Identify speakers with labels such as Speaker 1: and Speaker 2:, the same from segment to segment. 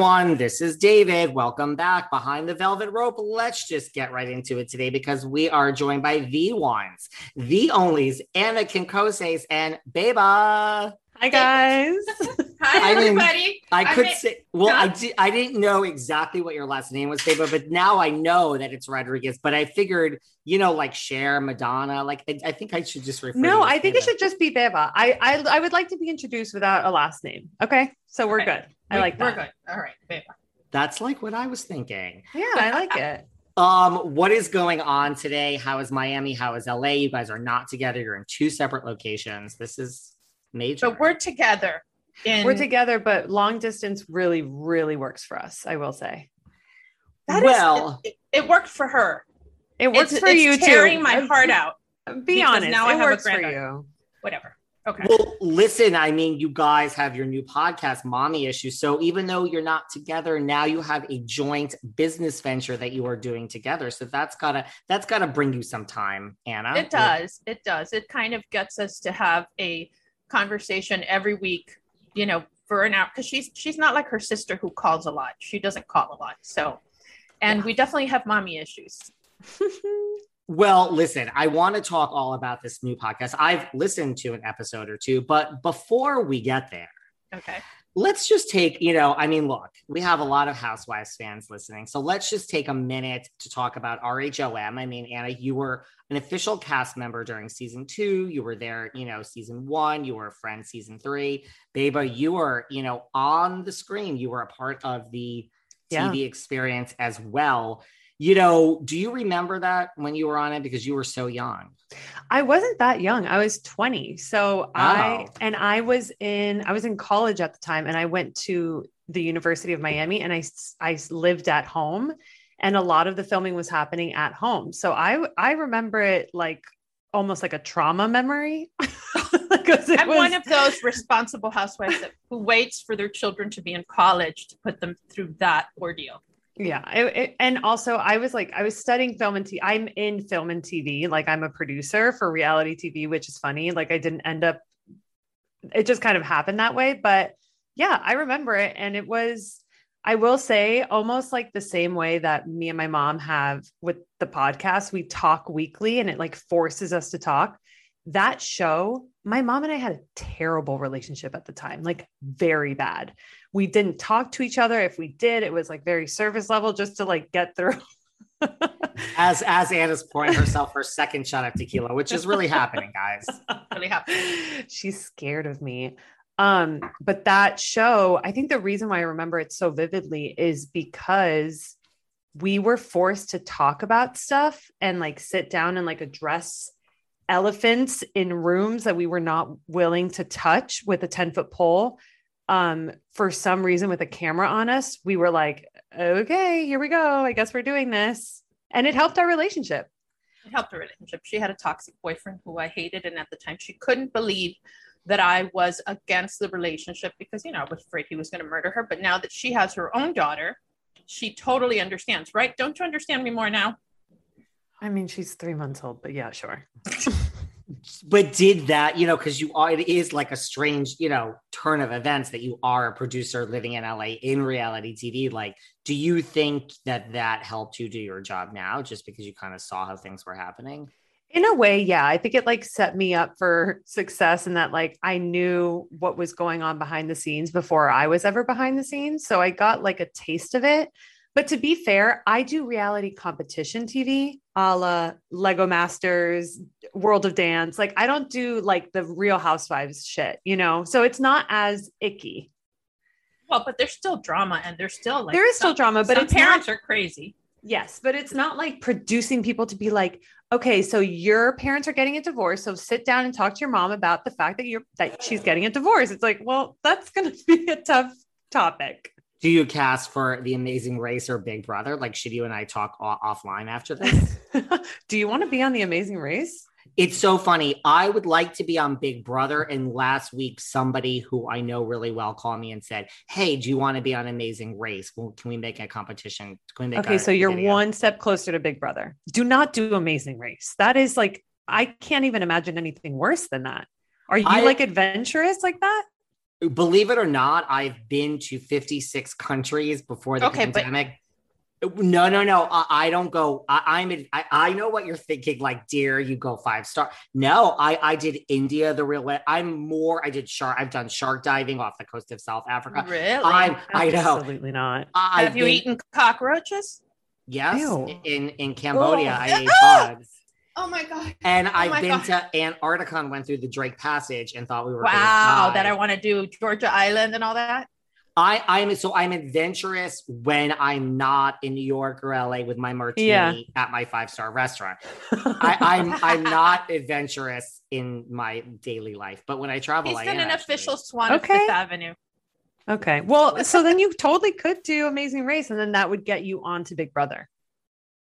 Speaker 1: Everyone, this is David. Welcome back behind the velvet rope. Let's just get right into it today because we are joined by the ones, the onlys, Anna Quincoces and Beba.
Speaker 2: Hi guys.
Speaker 3: Hi
Speaker 1: I mean,
Speaker 3: everybody.
Speaker 1: I could say, well, I
Speaker 3: Huh?
Speaker 1: di- I didn't know exactly what your last name was, Beba, but now I know that it's Rodriguez. But I figured, you know, like Cher, Madonna, like I, I think I should just refer. to
Speaker 2: No, I think it should just be Beba. I, I I would like to be introduced without a last name. Okay, so we're
Speaker 3: Okay.
Speaker 2: good. I
Speaker 3: We-
Speaker 2: like that.
Speaker 3: We're good. All right, babe.
Speaker 1: That's like what I was thinking.
Speaker 2: Yeah, I like it.
Speaker 1: Um, what is going on today? How is Miami? How is LA? You guys are not together. You're in two separate locations. This is major.
Speaker 3: But we're together. In
Speaker 2: We're together, but long distance really, really works for us. I will say
Speaker 3: That is-
Speaker 1: well,
Speaker 3: it, it worked for her.
Speaker 2: it works
Speaker 3: it's,
Speaker 2: for
Speaker 3: it's
Speaker 2: you
Speaker 3: tearing
Speaker 2: too.
Speaker 3: Tearing
Speaker 2: my
Speaker 3: heart out.
Speaker 2: Be honest,
Speaker 3: now I
Speaker 2: it
Speaker 3: have a
Speaker 2: works for
Speaker 3: granddaughter.
Speaker 2: you.
Speaker 3: Whatever. Okay.
Speaker 1: well, listen, I mean, you guys have your new podcast, Mommy Issues. So even though you're not together, now you have a joint business venture that you are doing together. So that's gotta that's gotta bring you some time, Anna.
Speaker 3: it does. It does. It kind of gets us to have a conversation every week, you know, for an hour because she's she's not like her sister who calls a lot. She doesn't call a lot. So and
Speaker 1: Yeah.
Speaker 3: we definitely have mommy issues.
Speaker 1: Well, listen, I want to talk all about this new podcast. I've listened to an episode or two, but before we get there,
Speaker 3: Okay.
Speaker 1: Let's just take, you know, I mean, look, we have a lot of Housewives fans listening. So let's just take a minute to talk about RHOM. I mean, Anna, you were an official cast member during season two. You were there, you know, season one. You were a friend season three. Beba, you were, you know, on the screen. You were a part of the
Speaker 2: Yeah.
Speaker 1: TV experience as well. You know, do you remember that when you were on it? Because you were so young.
Speaker 2: I wasn't that young. I was 20. So I
Speaker 1: Oh.
Speaker 2: and I was in I was in college at the time and I went to the University of Miami and I s- I s- lived at home and a lot of the filming was happening at home. So I I remember it like almost like a trauma memory.
Speaker 3: I'm
Speaker 2: was-
Speaker 3: one of those responsible housewives that, who waits for their children to be in college to put them through that ordeal.
Speaker 2: Yeah it- it- and also i was like i was studying film and tv i'm in film and tv like i'm a producer for reality tv which is funny like i didn't end up it just kind of happened that way but yeah i remember it and it was i will say almost like the same way that me and my mom have with the podcast we talk weekly and it like forces us to talk. That show my mom and i had a terrible relationship at the time like very bad we didn't talk to each other if we did it was like very surface level just to like get through
Speaker 1: As as Anna's pouring herself her second shot of tequila, which is really happening, guys.
Speaker 3: Really happy.
Speaker 2: She's scared of me. Um, but that show, I think the reason why I remember it so vividly is because we were forced to talk about stuff and like sit down and like address elephants in rooms that we were not willing to touch with a 10 foot pole. Um, for some reason, with a camera on us, we were like, okay, here we go. I guess we're doing this. And it helped our relationship.
Speaker 3: It helped her relationship. She had a toxic boyfriend who I hated. And at the time, she couldn't believe that I was against the relationship because, you know, I was afraid he was going to murder her. But now that she has her own daughter, she totally understands, right? Don't you understand me more now?
Speaker 2: I mean, she's three months old, but yeah, sure.
Speaker 1: but did that, you know, because you are, it is like a strange, you know, turn of events that you are a producer living in LA in reality TV. Like, do you think that that helped you do your job now just because you kind of saw how things were happening?
Speaker 2: In a way, yeah. I think it like set me up for success and that like I knew what was going on behind the scenes before I was ever behind the scenes. So I got like a taste of it. But to be fair, I do reality competition TV, a la Lego Masters, World of Dance. Like I don't do like the Real Housewives shit, you know. So it's not as icky.
Speaker 3: Well, but there's still drama, and there's still like
Speaker 2: there is still drama, but it's
Speaker 3: parents
Speaker 2: not,
Speaker 3: are crazy.
Speaker 2: Yes, but it's not like producing people to be like, okay, so your parents are getting a divorce, so sit down and talk to your mom about the fact that you're that she's getting a divorce. It's like, well, that's going to be a tough topic
Speaker 1: do you cast for the amazing race or big brother? Like should you and i talk offline after this?
Speaker 2: Do you want to be on the amazing race?
Speaker 1: It's so funny. I would like to be on big brother and last week somebody who i know really well called me and said hey do you want to be on amazing race? Well can we make a competition?
Speaker 2: Okay so you're video? one step closer to big brother. Do not do amazing race. That is like i can't even imagine anything worse than that. Are you I, like adventurous like that
Speaker 1: believe it or not, I've been to 56 countries before the okay, pandemic. But- no, no, no. I, I don't go. I, am I, I know what you're thinking. Like, dear, you go five star. No, I, I did India the real way. I'm more. I did shark. I've done shark diving off the coast of South Africa.
Speaker 3: Really?
Speaker 1: I'm, I know.
Speaker 2: Absolutely not.
Speaker 3: I, Have you been, eaten cockroaches?
Speaker 1: Yes. Ew. In in Cambodia, oh. I ate bugs.
Speaker 3: Oh my god!
Speaker 1: And oh I've been
Speaker 3: god.
Speaker 1: to Antarctica and went through the Drake Passage and thought we were
Speaker 3: wow. That I want to do Georgia Island and all that.
Speaker 1: I I'm so I'm adventurous when I'm not in New York or LA with my martini yeah. at my five star restaurant. I, am I'm, I'm not adventurous in my daily life, but when I travel,
Speaker 3: he's
Speaker 1: I
Speaker 3: been
Speaker 1: an
Speaker 3: actually. official swan okay. of Fifth Avenue.
Speaker 2: Okay, well, so then you totally could do Amazing Race, and then that would get you on to Big Brother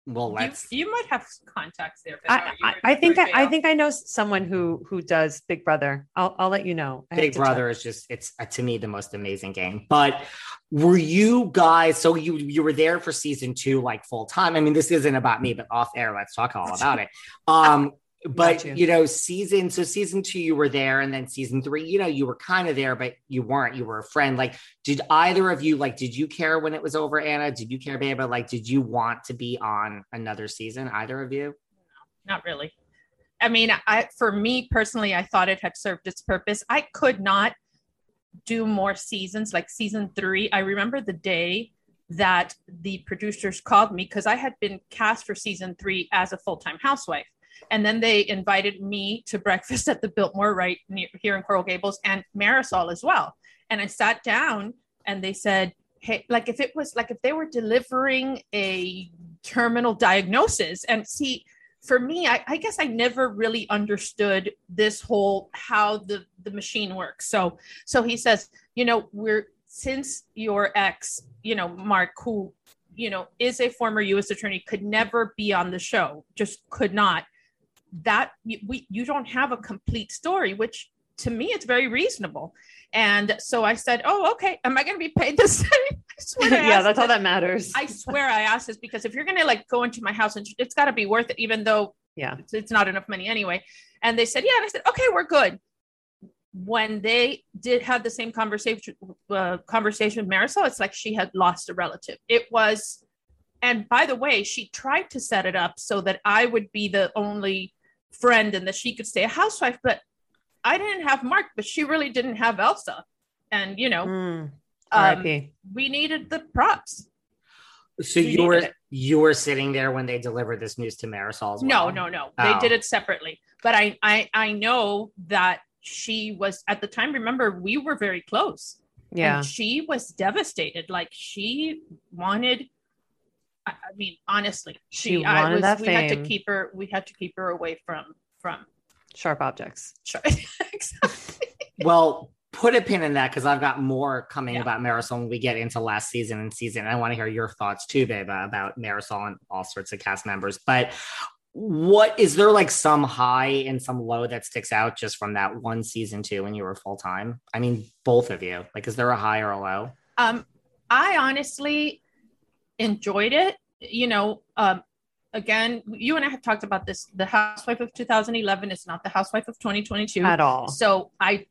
Speaker 1: well let's
Speaker 3: you, you might have contacts there
Speaker 2: I, I, I, think I, I, think i know someone who who does big brother. I'll, I'll let you know.
Speaker 1: Big brother check. is just it's uh, to me the most amazing game. But were you guys so you you were there for season two like full time? I mean this isn't about me but off air let's talk all about it. Um but you. you. know season so season two you were there and then season three you know you were kind of there but you weren't you were a friend. Like did either of you like did you care when it was over anna? Did you care babe? Like did you want to be on another season either of you?
Speaker 3: Not really. I mean i for me personally i thought it had served its purpose. I could not do more seasons. Like season three i remember the day that the producers called me because i had been cast for season three as a full-time housewife and then they invited me to breakfast at the Biltmore right near, here in Coral Gables and Marysol as well. And I sat down and they said, Hey, like if it was like if they were delivering a terminal diagnosis and see, for me, I, I, guess I never really understood this whole how the the machine works. So so he says, you know, we're since your ex, you know, Mark, who you know is a former U.S. attorney, could never be on the show, just could not that we you don't have a complete story which to me it's very reasonable. And so i said oh okay am i going to be paid the same?
Speaker 2: Yeah that's all that matters.
Speaker 3: I swear i asked this because if you're going to like go into my house and it's got to be worth it even though
Speaker 2: yeah.
Speaker 3: it's, it's not enough money anyway. And they said yeah and i said okay we're good. When they did have the same conversation uh, conversation with Marysol, it's like she had lost a relative. It was, and by the way, she tried to set it up so that I would be the only friend and that she could stay a housewife. But I didn't have Mark, but she really didn't have Elsa. And, you know, mm, um, we needed the props.
Speaker 1: So we you were it. you were sitting there when they delivered this news to Marysol
Speaker 3: well? No, no, no. Oh. They did it separately. But I, I I know that she was at the time, remember, we were very close.
Speaker 2: Yeah.
Speaker 3: And she was devastated. Like she wanted I, I mean, honestly, she, she I was, we fame. had to keep her, we had to keep her away from, from,
Speaker 2: Sharp objects.
Speaker 3: Sharp, exactly.
Speaker 1: Well, put a pin in that because I've got more coming
Speaker 3: Yeah.
Speaker 1: about Marysol when we get into last season and season. I want to hear your thoughts too, babe, uh, about Marysol and all sorts of cast members. But what is there like some high and some low that sticks out just from that one season two when you were full time? I mean, both of you. Like, is there a high or a low?
Speaker 3: Um, I honestly enjoyed it. You know, um, again, you and I have talked about this. The Housewife of 2011 is not the Housewife of 2022
Speaker 2: At all.
Speaker 3: So I,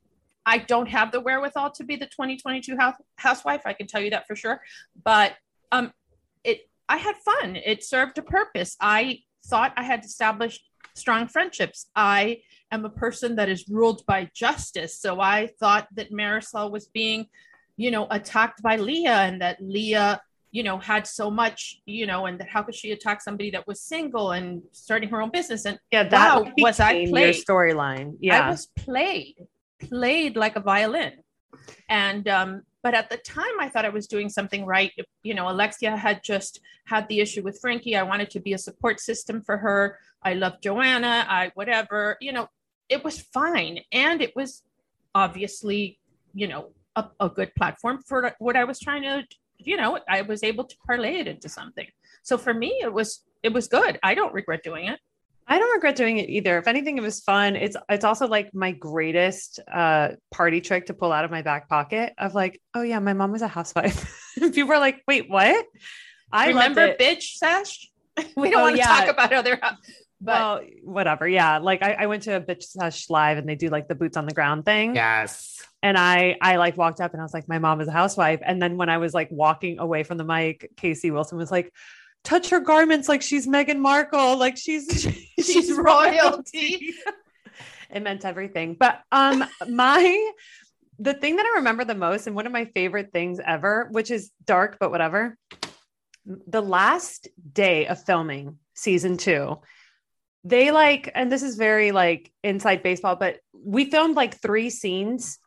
Speaker 3: I don't have the wherewithal to be the 2022 house, housewife. I can tell you that for sure. But um, it, I had fun. It served a purpose. I thought I had established strong friendships. I am a person that is ruled by justice. So I thought that Marysol was being, you know, attacked by Leah and that Leah, you know, had so much, you know, and that how could she attack somebody that was single and starting her own business? And
Speaker 2: Yeah, that
Speaker 3: Wow, was I played?
Speaker 2: storyline. Yeah.
Speaker 3: I was played, played like a violin. And um, but at the time I thought I was doing something right. You know, Alexia had just had the issue with Frankie. I wanted to be a support system for her. I love Joanna. I whatever, you know, it was fine. And it was obviously, you know, a, a good platform for what I was trying to, you know, I was able to parlay it into something. So for me, it was it was good. I don't regret doing it.
Speaker 2: I don't regret doing it either. If anything, it was fun. It's it's also like my greatest uh party trick to pull out of my back pocket of like, oh yeah, my mom was a housewife. People are like, wait, what? I
Speaker 3: remember bitch sesh. we don't
Speaker 2: Oh,
Speaker 3: want to
Speaker 2: yeah.
Speaker 3: talk about other, but
Speaker 2: well, whatever. Yeah. Like I, I went to a bitch sesh live and they do like the boots on the ground thing.
Speaker 1: Yes.
Speaker 2: And I I like walked up and I was like, my mom is a housewife. And then when I was like walking away from the mic, Casey Wilson was like, touch her garments like she's Meghan Markle, like she's
Speaker 3: she's royalty.
Speaker 2: it meant everything. But um my the thing that I remember the most and one of my favorite things ever, which is dark but whatever. The last day of filming season 2, they like and this is very like inside baseball, but we filmed like 3 scenes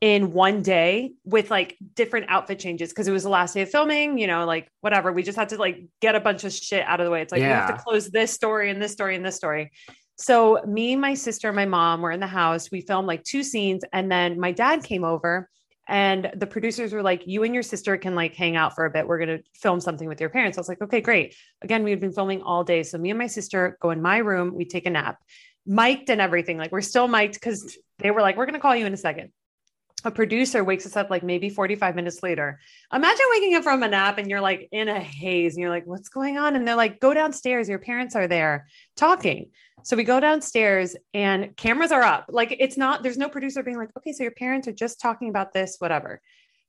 Speaker 2: in one day with like different outfit changes because it was the last day of filming, you know, like whatever. We just had to like get a bunch of shit out of the way. It's like we have to close this story and this story and this story. So me, my sister, and my mom were in the house. We filmed like two scenes, and then my dad came over, and the producers were like, "You and your sister can like hang out for a bit. We're gonna film something with your parents." I was like, "Okay, great." Again, we had been filming all day, so me and my sister go in my room. We take a nap, mic'd and everything. Like we're still mic'd because they were like, "We're gonna call you in a second. A producer wakes us up like maybe 45 minutes later. Imagine waking up from a nap and you're like in a haze and you're like, what's going on? And they're like, go downstairs. Your parents are there talking. So we go downstairs and cameras are up. Like it's not, there's no producer being like, okay, so your parents are just talking about this, whatever.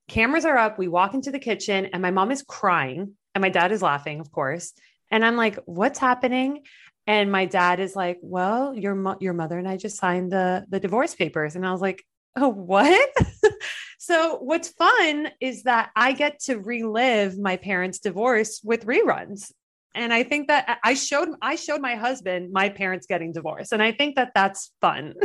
Speaker 2: Cameras are up. We walk into the kitchen and my mom is crying and my dad is laughing, of course. And I'm like, what's happening? And my dad is like, well, your, mo- your mother and I just signed the, the divorce papers. And I was like, oh, what? so what's fun is that I get to relive my parents' divorce with reruns. And I think that I showed I showed my husband my parents getting divorced, and I think that that's fun.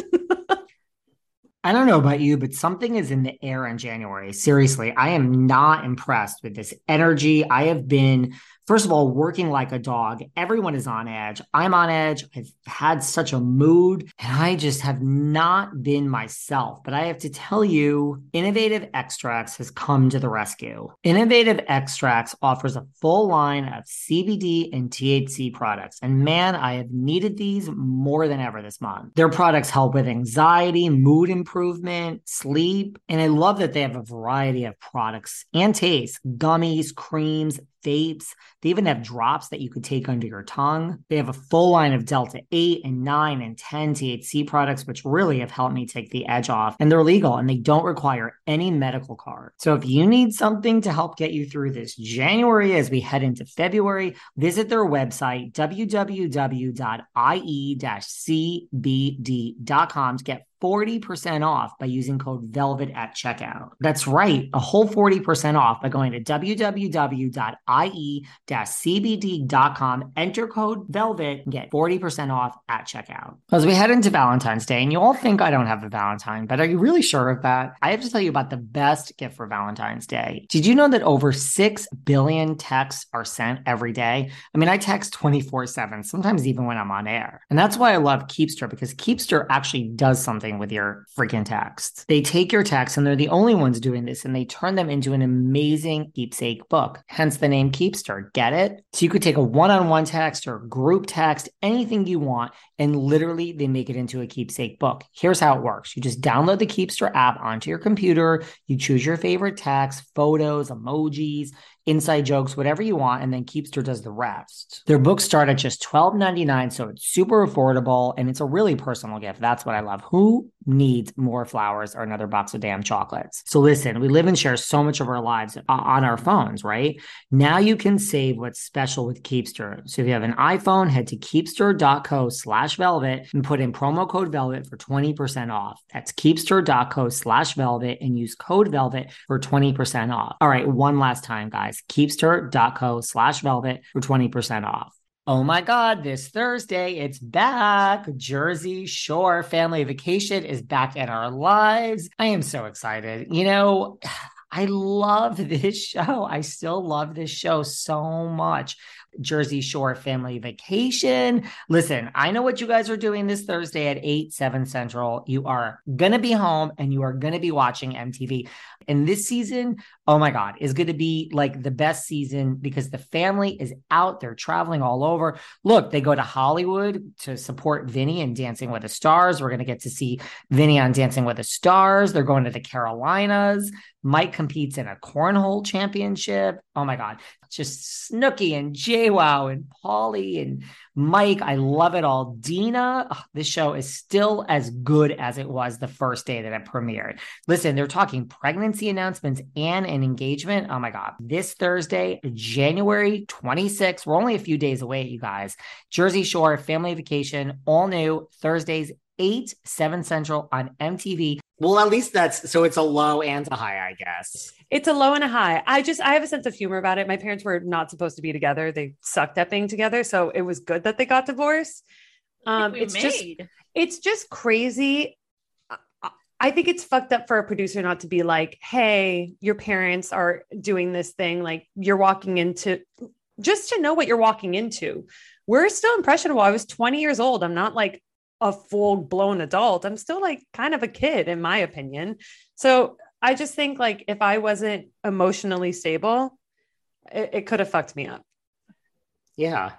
Speaker 1: I don't know about you, but something is in the air in January. Seriously, I am not impressed with this energy. I have been, first of all, working like a dog. Everyone is on edge. I'm on edge. I've had such a mood and I just have not been myself. But I have to tell you, Innovative Extracts has come to the rescue. Innovative Extracts offers a full line of CBD and THC products. And man, I have needed these more than ever this month. Their products help with anxiety, mood improvement, sleep. And I love that they have a variety of products and tastes gummies, creams, vapes. They even have drops that you could take under your tongue. They have a full line of Delta 8 and 9 and 10 THC products, which really have helped me take the edge off. And they're legal and they don't require any medical card. So if you need something to help get you through this January as we head into February, visit their website, www.ie-cbd.com to get 40% off by using code VELVET at checkout. That's right, a whole 40% off by going to www.ie-cbd.com, enter code VELVET, and get 40% off at checkout. As we head into Valentine's Day, and you all think I don't have a Valentine, but are you really sure of that? I have to tell you about the best gift for Valentine's Day. Did you know that over 6 billion texts are sent every day? I mean, I text 24 7, sometimes even when I'm on air. And that's why I love Keepster because Keepster actually does something with your freaking texts. They take your texts and they're the only ones doing this and they turn them into an amazing keepsake book, hence the name Keepster. Get it? So you could take a one on one text or group text, anything you want, and literally they make it into a keepsake book. Here's how it works you just download the Keepster app onto your computer, you choose your favorite text, photos, emojis inside jokes, whatever you want, and then Keepster does the rest. Their books start at just $12.99, so it's super affordable and it's a really personal gift. That's what I love. Who needs more flowers or another box of damn chocolates? So listen, we live and share so much of our lives on our phones, right? Now you can save what's special with Keepster. So if you have an iPhone, head to keepster.co slash velvet and put in promo code velvet for 20% off. That's keepster.co slash velvet and use code velvet for 20% off. All right, one last time, guys keepster.co slash velvet for 20% off. Oh my God, this Thursday, it's back. Jersey Shore Family Vacation is back in our lives. I am so excited. You know, I love this show. I still love this show so much. Jersey Shore Family Vacation. Listen, I know what you guys are doing this Thursday at 8, 7 Central. You are going to be home and you are going to be watching MTV. And this season, oh my God, is going to be like the best season because the family is out. They're traveling all over. Look, they go to Hollywood to support Vinny and Dancing with the Stars. We're going to get to see Vinny on Dancing with the Stars. They're going to the Carolinas. Mike competes in a cornhole championship. Oh my God. Just Snooki and JWoww and Pauly and Mike. I love it all. Dina, this show is still as good as it was the first day that it premiered. Listen, they're talking pregnancy announcements and an engagement. Oh my God. This Thursday, January 26th, we're only a few days away, you guys. Jersey Shore Family Vacation, all new Thursdays, 8, 7 Central on MTV. Well, at least that's so it's a low and a high, I guess.
Speaker 2: It's a low and a high. I just I have a sense of humor about it. My parents were not supposed to be together. They sucked at being together, so it was good that they got divorced. Um, it's made. just it's just crazy. I think it's fucked up for a producer not to be like, "Hey, your parents are doing this thing. Like you're walking into just to know what you're walking into." We're still impressionable. I was 20 years old. I'm not like a full blown adult. I'm still like kind of a kid, in my opinion. So I just think like if I wasn't emotionally stable, it, it could have fucked me up.
Speaker 1: Yeah.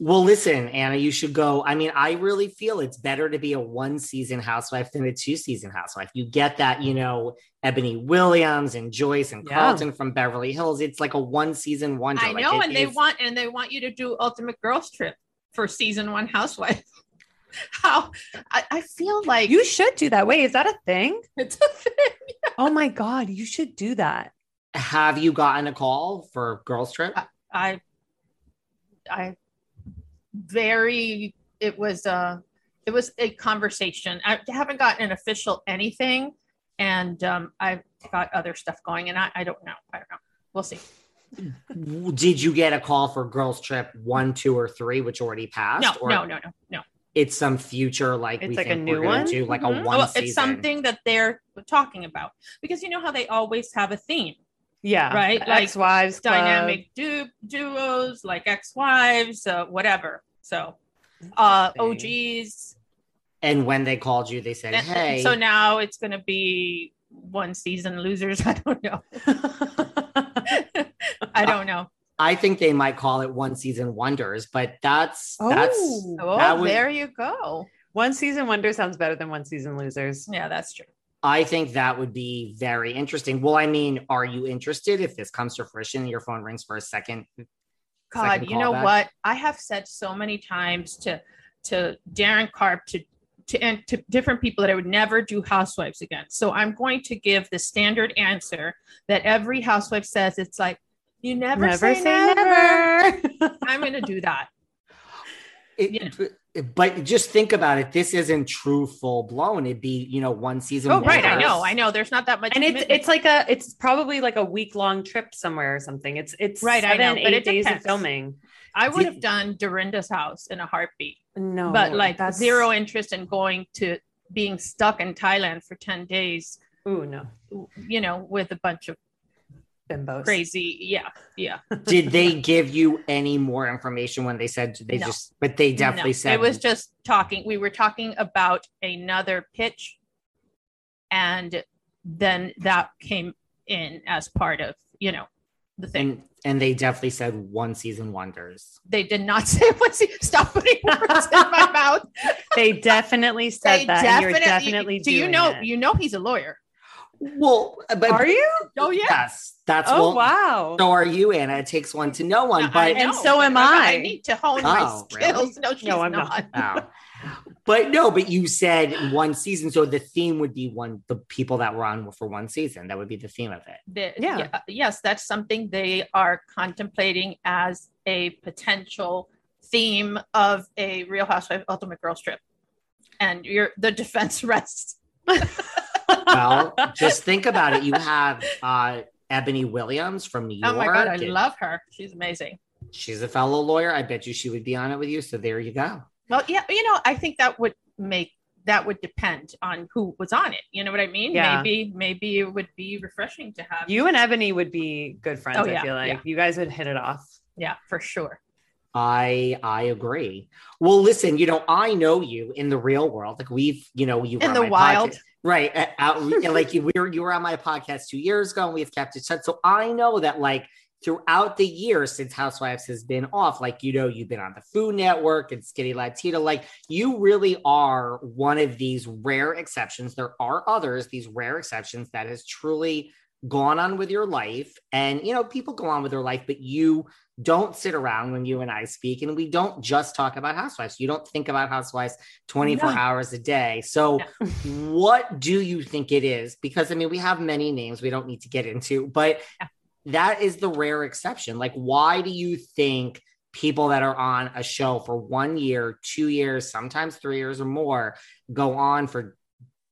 Speaker 1: Well, listen, Anna, you should go. I mean, I really feel it's better to be a one season housewife than a two season housewife. You get that, you know, Eboni Williams and Joyce and Carlton yeah. from Beverly Hills. It's like a one season wonder.
Speaker 3: I know, like and they want and they want you to do Ultimate Girls Trip for season one housewife. how I, I, feel like
Speaker 2: you should do that. Wait, is that a thing?
Speaker 3: It's a thing.
Speaker 2: Yeah. Oh my god, you should do that.
Speaker 1: Have you gotten a call for girls trip?
Speaker 3: I, I, I very. It was a. It was a conversation. I haven't gotten an official anything, and um, I've got other stuff going, and I, I don't know. I don't know. We'll see.
Speaker 1: Did you get a call for girls trip one, two, or three, which already passed?
Speaker 3: No,
Speaker 1: or?
Speaker 3: no, no, no, no
Speaker 1: it's some future like
Speaker 2: it's
Speaker 1: we
Speaker 2: like
Speaker 1: think
Speaker 2: a new
Speaker 1: we're
Speaker 2: one?
Speaker 1: to, like
Speaker 3: mm-hmm.
Speaker 1: a one well,
Speaker 3: it's something that they're talking about. Because you know how they always have a theme.
Speaker 2: Yeah.
Speaker 3: Right?
Speaker 2: Like ex-wives
Speaker 3: dynamic du- duos like ex-wives uh, whatever. So uh og's
Speaker 1: and when they called you they said and, hey.
Speaker 3: so now it's going to be one season losers. I don't know. I don't know
Speaker 1: I think they might call it one season wonders, but that's
Speaker 2: oh,
Speaker 1: that's
Speaker 3: oh, that would, there you go.
Speaker 2: One season wonder sounds better than one season losers.
Speaker 3: Yeah, that's true.
Speaker 1: I think that would be very interesting. Well, I mean, are you interested if this comes to fruition and your phone rings for a second?
Speaker 3: God, second you know back? what? I have said so many times to to Darren Carp to to and to different people that I would never do housewives again. So I'm going to give the standard answer that every housewife says. It's like, you never, never say, say, never. never. I'm going to do that.
Speaker 1: It, but just think about it. This isn't true full blown. It'd be, you know, one season.
Speaker 2: Oh,
Speaker 3: right. I know. I know. There's not that much.
Speaker 2: and it's
Speaker 3: commitment.
Speaker 2: it's like a it's probably like a week long trip somewhere or something. It's it's
Speaker 3: Right, I know,
Speaker 2: seven,
Speaker 3: but
Speaker 2: eight
Speaker 3: it
Speaker 2: days of filming.
Speaker 3: I would have done Dorinda's house in a heartbeat,
Speaker 2: No,
Speaker 3: but like
Speaker 2: that's
Speaker 3: zero interest in going to being stuck in Thailand for 10 days,
Speaker 2: Ooh, no,
Speaker 3: you know, with a bunch of
Speaker 2: bimbos.
Speaker 3: crazy. Yeah. Yeah.
Speaker 1: Did they give you any more information when they said they
Speaker 3: No.
Speaker 1: just, but they definitely
Speaker 3: No,
Speaker 1: said
Speaker 3: it was just talking. We were talking about another pitch, and then that came in as part of, you know, the thing.
Speaker 1: and and they definitely said one season wonders.
Speaker 3: they did not say what's he stop putting words in my mouth.
Speaker 2: They definitely said
Speaker 3: They
Speaker 2: that. and you're definitely
Speaker 3: do you know
Speaker 2: it.
Speaker 3: you know he's a lawyer.
Speaker 1: Well, but
Speaker 2: Are you?
Speaker 3: Oh yeah.
Speaker 1: Yes, that's
Speaker 2: Oh
Speaker 1: well,
Speaker 2: wow.
Speaker 1: So are you, Anna? It takes one to know one,
Speaker 3: I
Speaker 1: but
Speaker 2: And so am
Speaker 3: I.
Speaker 2: I.
Speaker 3: need to hone
Speaker 1: Oh,
Speaker 3: my skills.
Speaker 1: really?
Speaker 3: No, she's
Speaker 2: No, I'm
Speaker 3: not.
Speaker 2: not.
Speaker 1: Oh. But no, but you said one season, so the theme would be one the people that were on for one season. That would be the theme of it.
Speaker 3: The-
Speaker 2: Yeah.
Speaker 3: yeah, yes, that's something they are contemplating as a potential theme of a Real Housewife Ultimate Girls trip. And your the defense rests.
Speaker 1: Well, just think about it. You have uh Eboni Williams from New York.
Speaker 3: Oh my god, I love her. She's amazing.
Speaker 1: She's a fellow lawyer. I bet you she would be on it with you. So there you go.
Speaker 3: Well, yeah, you know, I think that would make that would depend on who was on it. You know what I mean?
Speaker 2: Yeah.
Speaker 3: Maybe maybe it would be refreshing to have
Speaker 2: You and Eboni would be good friends.
Speaker 3: Oh, yeah,
Speaker 2: I feel like
Speaker 3: yeah.
Speaker 2: you guys would hit it off.
Speaker 3: Yeah, for sure.
Speaker 1: I I agree. Well, listen, you know, I know you in the real world. Like we've, you know, you
Speaker 3: In
Speaker 1: on
Speaker 3: the
Speaker 1: my
Speaker 3: wild.
Speaker 1: podcast- right? Out, like you we were you were on my podcast two years ago, and we've kept in touch. So I know that like throughout the years since Housewives has been off, like you know, you've been on the Food Network and Skinny Latina. Like you really are one of these rare exceptions. There are others, these rare exceptions that has truly gone on with your life. And you know, people go on with their life, but you don't sit around when you and I speak, and we don't just talk about housewives. You don't think about housewives 24
Speaker 3: No.
Speaker 1: hours a day. So, what do you think it is? Because I mean, we have many names we don't need to get into, but
Speaker 3: Yeah.
Speaker 1: that is the rare exception. Like, why do you think people that are on a show for one year, two years, sometimes three years or more go on for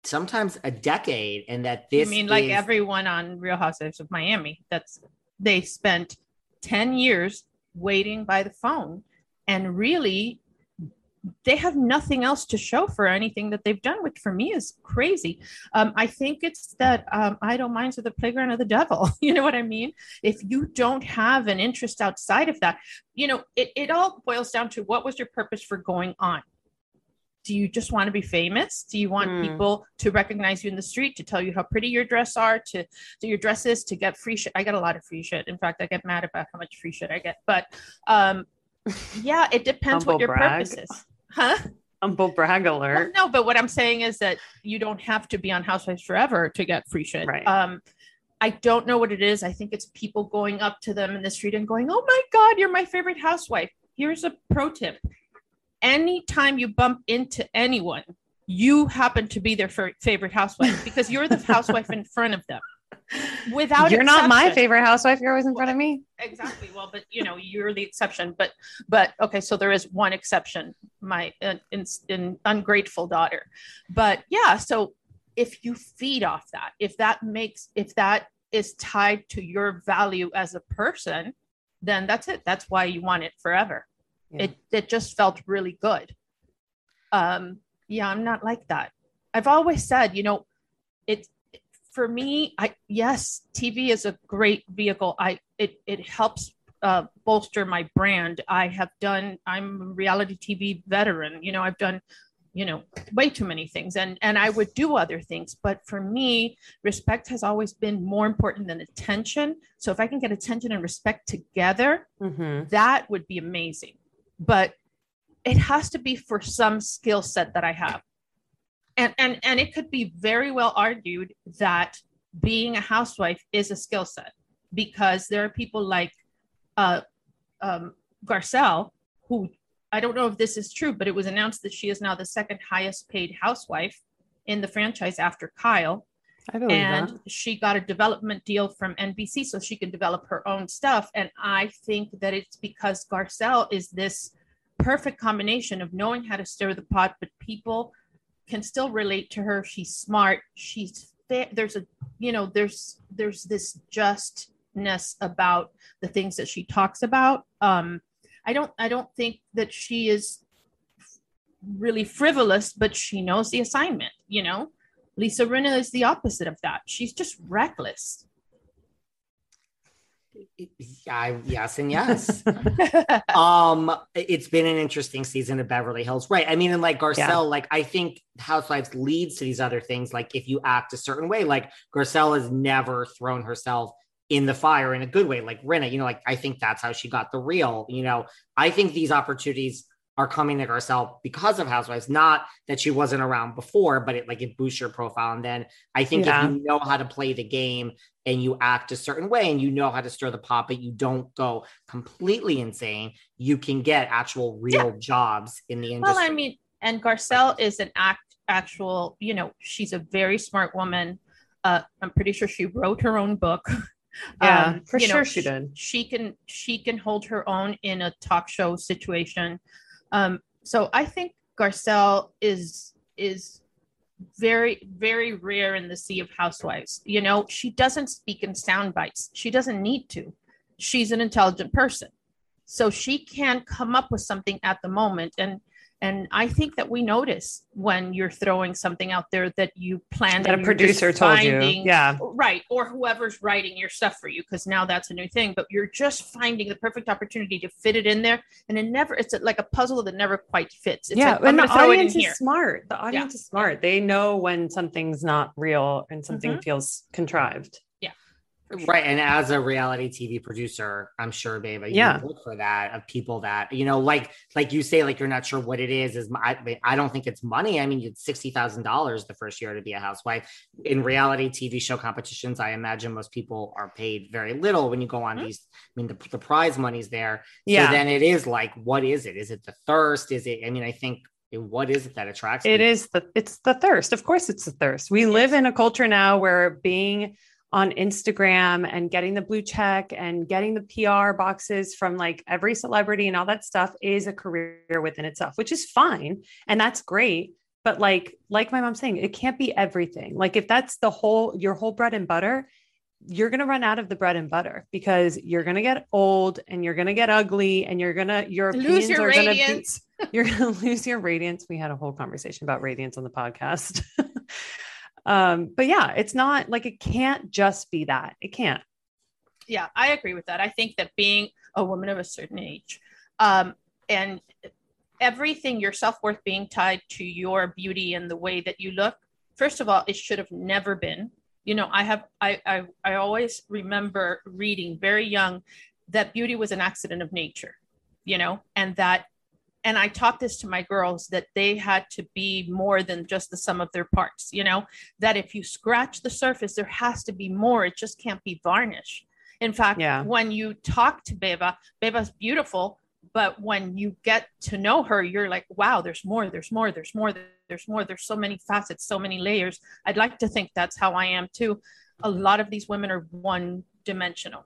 Speaker 1: sometimes a decade and that this
Speaker 3: I mean, like
Speaker 1: is-
Speaker 3: everyone on Real Housewives of Miami, that's they spent 10 years waiting by the phone and really they have nothing else to show for anything that they've done, which for me is crazy. Um, I think it's that um, idle minds are the playground of the devil. You know what I mean? If you don't have an interest outside of that, you know, it, it all boils down to what was your purpose for going on? Do you just want to be famous? Do you want
Speaker 2: Hmm.
Speaker 3: people to recognize you in the street, to tell you how pretty your dress are, to your dresses, to get free shit? I get a lot of free shit. In fact, I get mad about how much free shit I get. But um, yeah, it depends what your
Speaker 2: brag.
Speaker 3: purpose is. Huh?
Speaker 2: Humble brag
Speaker 3: Well,
Speaker 2: alert.
Speaker 3: no, but what I'm saying is that you don't have to be on Housewives forever to get free shit.
Speaker 2: Right.
Speaker 3: Um, I don't know what it is. I think it's people going up to them in the street and going, "Oh my God, you're my favorite housewife." Here's a pro tip: anytime you bump into anyone, you happen to be their fa- favorite housewife because you're the housewife in front of them. Without
Speaker 2: You're not my favorite housewife. You're always in front of me.
Speaker 3: exactly well but you know you're the exception but but okay so there is one exception my uh, in, in ungrateful daughter but yeah so if you feed off that if that makes if that is tied to your value as a person then that's it that's why you want it forever
Speaker 2: Yeah.
Speaker 3: it it just felt really good. Um yeah i'm not like that. I've always said you know it for me i yes tv is a great vehicle. I it it helps uh, bolster my brand. I have done i'm a reality tv veteran. You know i've done you know way too many things and and i would do other things. But for me respect has always been more important than attention. So if i can get attention and respect together
Speaker 2: Mhm.
Speaker 3: that would be amazing but it has to be for some skill set that i have. And and and it could be very well argued that being a housewife is a skill set because there are people like uh, um, Garcelle who I don't know if this is true, but it was announced that she is now the second highest paid housewife in the franchise after Kyle
Speaker 2: I believe
Speaker 3: and
Speaker 2: that.
Speaker 3: she got a development deal from NBC so she can develop her own stuff. And I think that it's because Garcelle is this perfect combination of knowing how to stir the pot, but people can still relate to her. She's smart. She's fair. There's a, you know, there's there's this justness about the things that she talks about. Um, I don't I don't think that she is really frivolous, but she knows the assignment. You know, Lisa Rinna is the opposite of that. She's just reckless.
Speaker 1: I, yes and yes. um, it's been an interesting season of Beverly Hills, right? I mean, and like Garcelle, yeah. like I think Housewives leads to these other things. Like if you act a certain way, like Garcelle has never thrown herself in the fire in a good way, like Rinna. You know, like I think that's how she got the real. You know, I think these opportunities are coming to Garcelle because of Housewives. Not that she wasn't around before, but it like it boosts your profile. And then I think yeah. if you know how to play the game and you act a certain way and you know how to stir the pot, but you don't go completely insane, you can get actual real yeah. jobs in the industry.
Speaker 3: Well, I mean, and Garcelle is an act actual, you know, she's a very smart woman. Uh, I'm pretty sure she wrote her own book.
Speaker 2: Yeah, um, for sure know, she did.
Speaker 3: She can she can hold her own in a talk show situation. Um, so I think Garcelle is is very very rare in the sea of housewives. You know, she doesn't speak in sound bites. She doesn't need to. She's an intelligent person. So she can come up with something at the moment and and I think that we notice when you're throwing something out there that you planned
Speaker 2: that a producer told finding, you. Yeah.
Speaker 3: Right. Or whoever's writing your stuff for you, because now that's a new thing. But you're just finding the perfect opportunity to fit it in there. And it never, it's like a puzzle that never quite fits. It's
Speaker 2: yeah. Like, and the audience is here. smart. The audience yeah. is smart. They know when something's not real and something mm-hmm. feels contrived.
Speaker 1: Right. And as a reality TV producer, I'm sure, babe, you yeah. look for that of people that, you know, like, like you say, like, you're not sure what it is, is I, I don't think it's money. I mean, it's $60,000 the first year to be a housewife in reality TV show competitions. I imagine most people are paid very little when you go on mm-hmm. these, I mean, the, the prize money's there. Yeah. So then it is like, what is it? Is it the thirst? Is it, I mean, I think what is it that attracts
Speaker 2: it people? is the it's the thirst of course it's the thirst we live in a culture now where being on Instagram and getting the blue check and getting the PR boxes from like every celebrity and all that stuff is a career within itself, which is fine. And that's great. But like, like my mom's saying, it can't be everything. Like if that's the whole, your whole bread and butter, you're going to run out of the bread and butter because you're going to get old and you're going to get ugly and you're going to, your opinions your are going to be, you're going to lose your radiance. We had a whole conversation about radiance on the podcast. Um, but yeah, it's not like it can't just be that. It can't.
Speaker 3: Yeah, I agree with that. I think that being a woman of a certain age, um, and everything your self-worth being tied to your beauty and the way that you look first of all it should have never been you know i have I, I i always remember reading very young that beauty was an accident of nature you know and that and i taught this to my girls that they had to be more than just the sum of their parts you know that if you scratch the surface there has to be more. It just can't be varnish in fact yeah. when you talk to beba beba's beautiful but when you get to know her you're like wow there's more there's more there's more there's more. There's so many facets so many layers. I'd like to think that's how i am too. A lot of these women are one dimensional.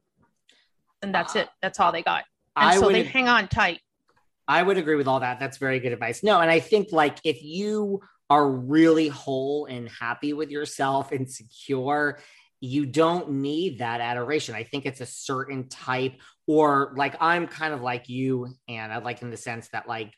Speaker 3: And that's it. That's all they got. And I so they hang on tight
Speaker 1: I would agree with all that. That's very good advice. No, and I think like if you are really whole and happy with yourself and secure, you don't need that adoration. I think it's a certain type, or like I'm kind of like you, and I like in the sense that like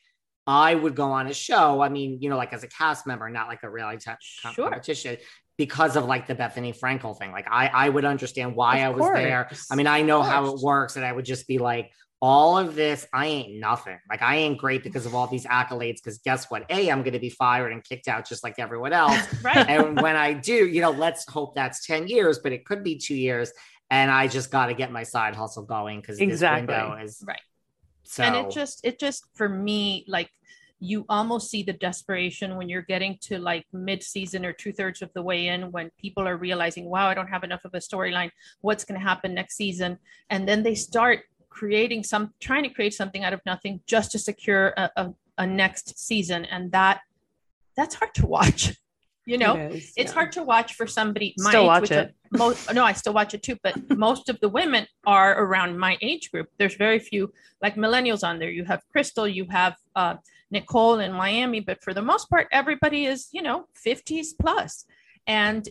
Speaker 1: I would go on a show. I mean, you know, like as a cast member, not like a reality t- sure. competition, because of like the Bethenny Frankel thing. Like I, I would understand why of I was course. there. I mean, I know how it works, and I would just be like, all of this, I ain't nothing. Like I ain't great because of all these accolades. Because guess what? A, I'm going to be fired and kicked out just like everyone else. right. And when I do, you know, let's hope that's 10 years, but it could be two years. And I just got to get my side hustle going because exactly. this window is
Speaker 3: right. So and it just, it just for me, like you almost see the desperation when you're getting to like mid-season or two-thirds of the way in when people are realizing wow i don't have enough of a storyline what's going to happen next season and then they start creating some trying to create something out of nothing just to secure a, a, a next season and that that's hard to watch You know,
Speaker 2: It is,
Speaker 3: it's
Speaker 2: yeah.
Speaker 3: hard to watch for somebody my
Speaker 2: Still
Speaker 3: age.
Speaker 2: watch
Speaker 3: which
Speaker 2: it.
Speaker 3: are- most no, I still watch it too, but most of the women are around my age group. There's very few like millennials on there. You have Crystal, you have uh, Nicole in Miami, but for the most part, everybody is you know 50s plus, and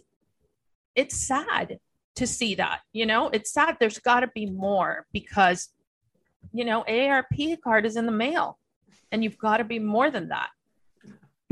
Speaker 3: it's sad to see that. You know, it's sad. There's got to be more because you know AARP card is in the mail, and you've got to be more than that.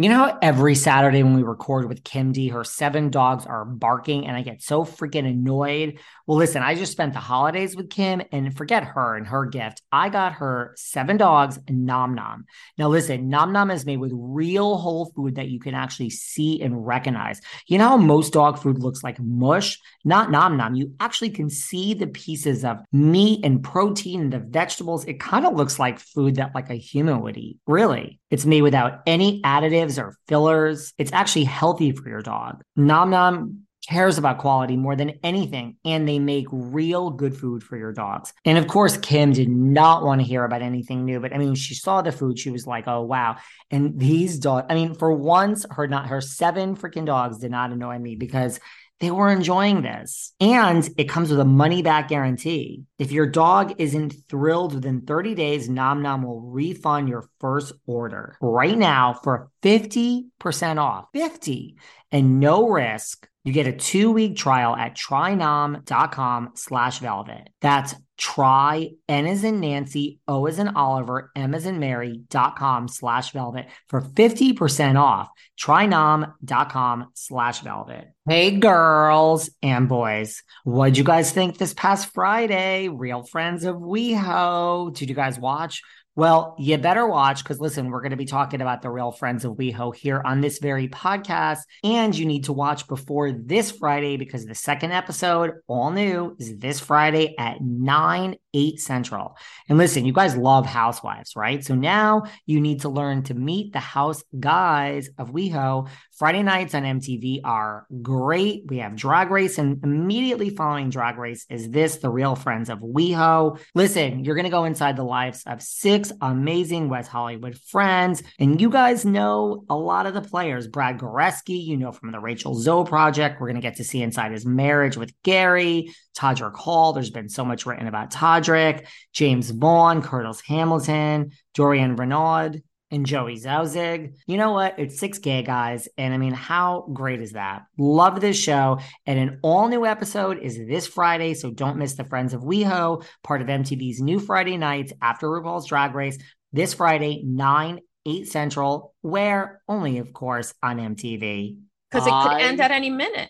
Speaker 1: You know, how every Saturday when we record with Kim D, her seven dogs are barking and I get so freaking annoyed. Well, listen, I just spent the holidays with Kim and forget her and her gift. I got her seven dogs, Nom Nom. Now, listen, Nom Nom is made with real whole food that you can actually see and recognize. You know how most dog food looks like mush? Not Nom Nom. You actually can see the pieces of meat and protein and the vegetables. It kind of looks like food that like a human would eat. Really. It's made without any additives or fillers. It's actually healthy for your dog. Nom Nom cares about quality more than anything, and they make real good food for your dogs. And of course, Kim did not want to hear about anything new, but I mean, she saw the food, she was like, "Oh wow!" And these dogs, I mean, for once, her not her seven freaking dogs did not annoy me because they were enjoying this. And it comes with a money back guarantee. If your dog isn't thrilled within 30 days, Nom Nom will refund your first order right now for 50% off. 50 and no risk. You get a two week trial at trynom.com slash velvet. That's try N as in Nancy, O as in Oliver, M as in Mary dot com slash velvet for 50% off. Trynom.com slash velvet. Hey girls and boys, what'd you guys think this past Friday? Real Friends of WeHo. Did you guys watch? Well, you better watch because listen, we're going to be talking about the real friends of WeHo here on this very podcast. And you need to watch before this Friday because the second episode, all new, is this Friday at 9, 8 Central. And listen, you guys love housewives, right? So now you need to learn to meet the house guys of WeHo. Friday nights on MTV are great. We have Drag Race, and immediately following Drag Race is this, the real friends of WeHo. Listen, you're going to go inside the lives of six amazing West Hollywood friends, and you guys know a lot of the players. Brad Goreski, you know from the Rachel Zoe project. We're going to get to see inside his marriage with Gary, Todrick Hall. There's been so much written about Todrick, Jaymes Vaughan, Curtis Hamilton, Dorion Renaud and Joey Zauzig. You know what? It's six gay guys. And I mean, how great is that? Love this show. And an all new episode is this Friday. So don't miss the Friends of WeHo, part of MTV's new Friday nights after RuPaul's Drag Race. This Friday, 9, 8 Central, where only, of course, on MTV.
Speaker 3: Because it could end at any minute.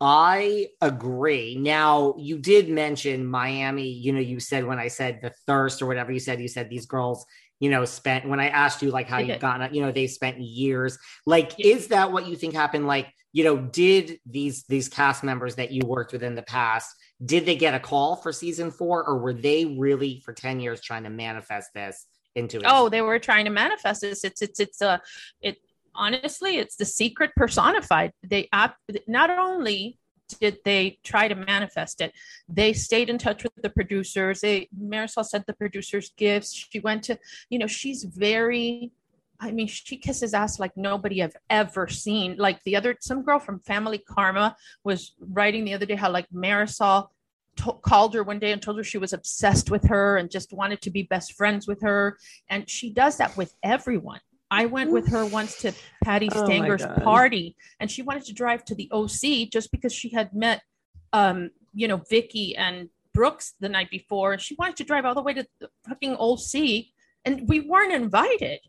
Speaker 1: I agree. Now, you did mention Miami. You know, you said when I said the thirst or whatever you said, you said these girls, you know, spent when I asked you like how you got, you know, they spent years. Like,
Speaker 3: Yeah.
Speaker 1: is that what you think happened? Like, you know, did these these cast members that you worked with in the past, did they get a call for season four, or were they really for ten years trying to manifest this into? it?
Speaker 3: Oh, they were trying to manifest this. It's it's it's a it honestly, it's the secret personified. They not only did they try to manifest it, they stayed in touch with the producers. They Marysol sent the producers gifts. She went to, you know, she's very I mean, she kisses ass like nobody I've ever seen. Like the other, some girl from Family Karma was writing the other day how like Marysol to- called her one day and told her she was obsessed with her and just wanted to be best friends with her. And she does that with everyone. I went with her once to Patti
Speaker 2: Oh
Speaker 3: Stanger's
Speaker 2: God.
Speaker 3: party, and she wanted to drive to the OC just because she had met, um, you know, Vicki and Brooks the night before. She wanted to drive all the way to the fucking OC, and we weren't invited.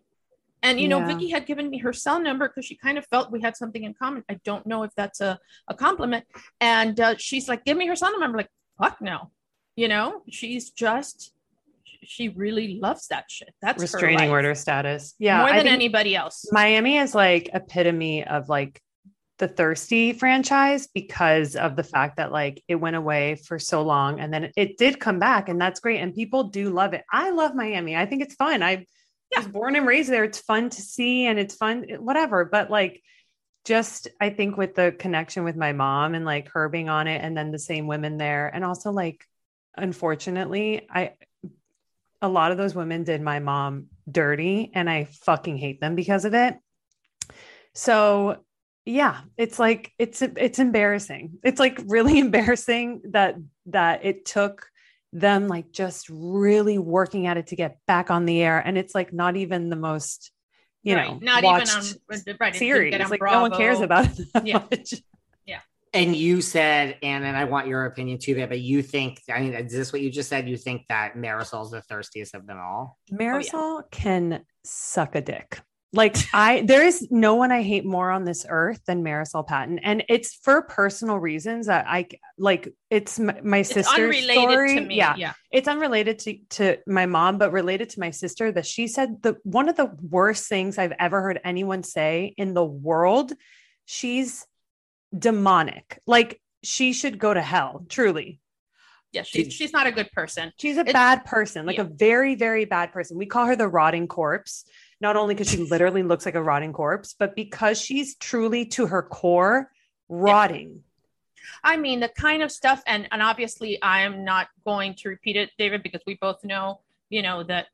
Speaker 3: And you know,
Speaker 2: Yeah.
Speaker 3: Vicki had given me her cell number because she kind of felt we had something in common. I don't know if that's a, a compliment. And uh, she's like, "Give me her cell number." I'm like, "Fuck no," you know. She's just, she really loves that shit. That's her
Speaker 2: restraining order status. Yeah.
Speaker 3: more
Speaker 2: I
Speaker 3: than anybody else.
Speaker 2: Miami is like epitome of like the thirsty franchise because of the fact that like it went away for so long and then it did come back and that's great and people do love it. I love Miami. I think it's fun. I
Speaker 3: Yeah.
Speaker 2: was born and raised there. It's fun to see and it's fun whatever, but like just I think with the connection with my mom and like her being on it and then the same women there and also like unfortunately I a lot of those women did my mom dirty and I fucking hate them because of it. So, yeah it's like it's it's embarrassing it's like really embarrassing that that it took them like just really working at it to get back on the air and it's like not even the most you
Speaker 3: Right,
Speaker 2: know
Speaker 3: not even on right,
Speaker 2: series
Speaker 3: get on
Speaker 2: like no one cares about it
Speaker 3: Yeah.
Speaker 2: much.
Speaker 1: And you said, Anne, and I want your opinion too, but you think, I mean, is this what you just said? You think that Marysol's the thirstiest of them all?
Speaker 2: Marysol oh, can suck a dick. Like I, there is no one I hate more on this earth than Marysol Patton, and it's for personal reasons that I like. It's my, my
Speaker 3: It's
Speaker 2: sister's
Speaker 3: unrelated
Speaker 2: story.
Speaker 3: to me.
Speaker 2: Yeah,
Speaker 3: yeah.
Speaker 2: it's unrelated to to my mom, but related to my sister. That she said the one of the worst things I've ever heard anyone say in the world. She's demonic. Like she should go to hell. Truly,
Speaker 3: Yeah, she's she's not a good person.
Speaker 2: She's a
Speaker 3: It's-
Speaker 2: bad person, like
Speaker 3: yeah.
Speaker 2: a very, very bad person. We call her the rotting corpse, not only because she literally looks like a rotting corpse, but because she's truly to her core rotting.
Speaker 3: I mean, the kind of stuff, and and obviously, I am not going to repeat it, David, because we both know, you know, that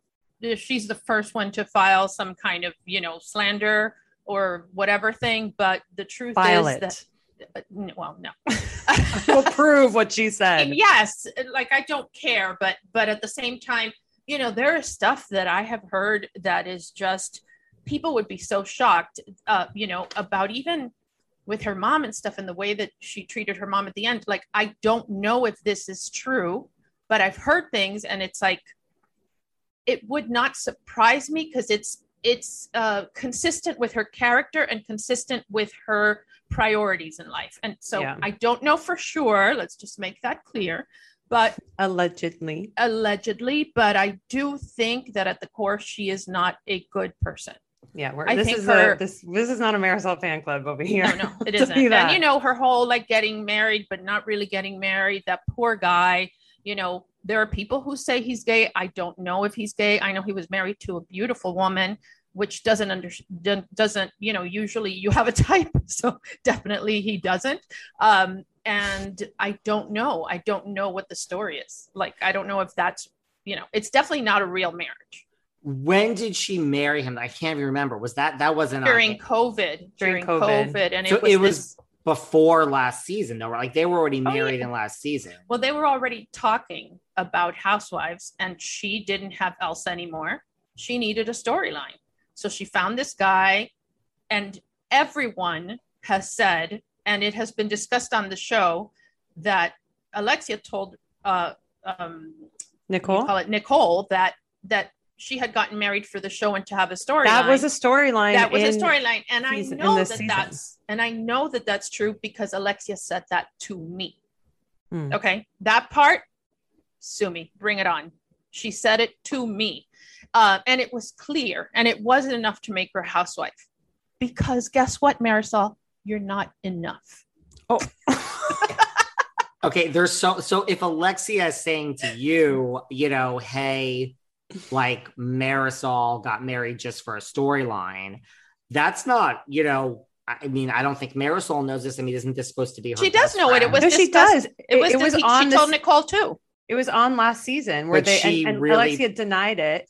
Speaker 3: she's the first one to file some kind of, you know, slander or whatever thing. But the truth
Speaker 2: File
Speaker 3: is
Speaker 2: it.
Speaker 3: that, n- well, no.
Speaker 2: We'll prove what she said.
Speaker 3: yes like i don't care but but at the same time you know there is stuff that i have heard that is just people would be so shocked uh you know about even with her mom and stuff and the way that she treated her mom at the end like i don't know if this is true but i've heard things and it's like it would not surprise me because it's it's uh consistent with her character and consistent with her priorities in life and so
Speaker 2: Yeah.
Speaker 3: i don't know for sure let's just make that clear but
Speaker 2: Allegedly.
Speaker 3: allegedly but i do think that at the core she is not a good person
Speaker 2: Yeah, we're,
Speaker 3: I
Speaker 2: this
Speaker 3: think
Speaker 2: is
Speaker 3: her-
Speaker 2: a this this is not a Marysol fan club over here.
Speaker 3: no no it isn't and you know her whole like getting married but not really getting married that poor guy you know there are people who say he's gay i don't know if he's gay i know he was married to a beautiful woman which doesn't under doesn't you know usually you have a type so definitely he doesn't um and i don't know i don't know what the story is like i don't know if that's you know it's definitely not a real marriage
Speaker 1: When did she marry him? I can't even remember. Was that, that wasn't on-
Speaker 3: during covid
Speaker 2: During
Speaker 3: during
Speaker 2: COVID.
Speaker 3: covid, and
Speaker 1: So
Speaker 3: it was,
Speaker 1: it was
Speaker 3: this
Speaker 1: before last season though, right? Like they were already
Speaker 3: Oh,
Speaker 1: married
Speaker 3: yeah.
Speaker 1: in last season.
Speaker 3: Well, they were already talking about housewives, and she didn't have Elsa anymore. She needed a storyline. So she found this guy, and everyone has said, and it has been discussed on the show, that Alexia told uh, um, what do you
Speaker 2: Nicole.
Speaker 3: call it Nicole that that she had gotten married for the show and to have a storyline.
Speaker 2: That was a storyline.
Speaker 3: that was a storyline, and I
Speaker 2: season- in
Speaker 3: know that
Speaker 2: season.
Speaker 3: that's and I know that that's true because Alexia said that to me.
Speaker 2: Hmm.
Speaker 3: Okay, that part, sue me, bring it on. She said it to me, uh, and it was clear, and it wasn't enough to make her housewife. Because guess what, Marysol, you're not enough.
Speaker 2: Oh.
Speaker 1: Okay, there's so so if Alexia is saying to you, you know, hey, like Marysol got married just for a storyline, that's not, you know, I mean, I don't think Marysol knows this. I mean, isn't this supposed to be her?
Speaker 3: She does
Speaker 1: best
Speaker 3: know it. It was
Speaker 2: no, she
Speaker 3: discussed-
Speaker 2: does.
Speaker 3: It was,
Speaker 2: it was
Speaker 3: he-
Speaker 2: on
Speaker 3: she
Speaker 2: this,
Speaker 3: told Nicole too.
Speaker 2: It was on last season where
Speaker 1: But
Speaker 2: they
Speaker 1: she
Speaker 2: and, and
Speaker 1: really-
Speaker 2: Alexia denied it,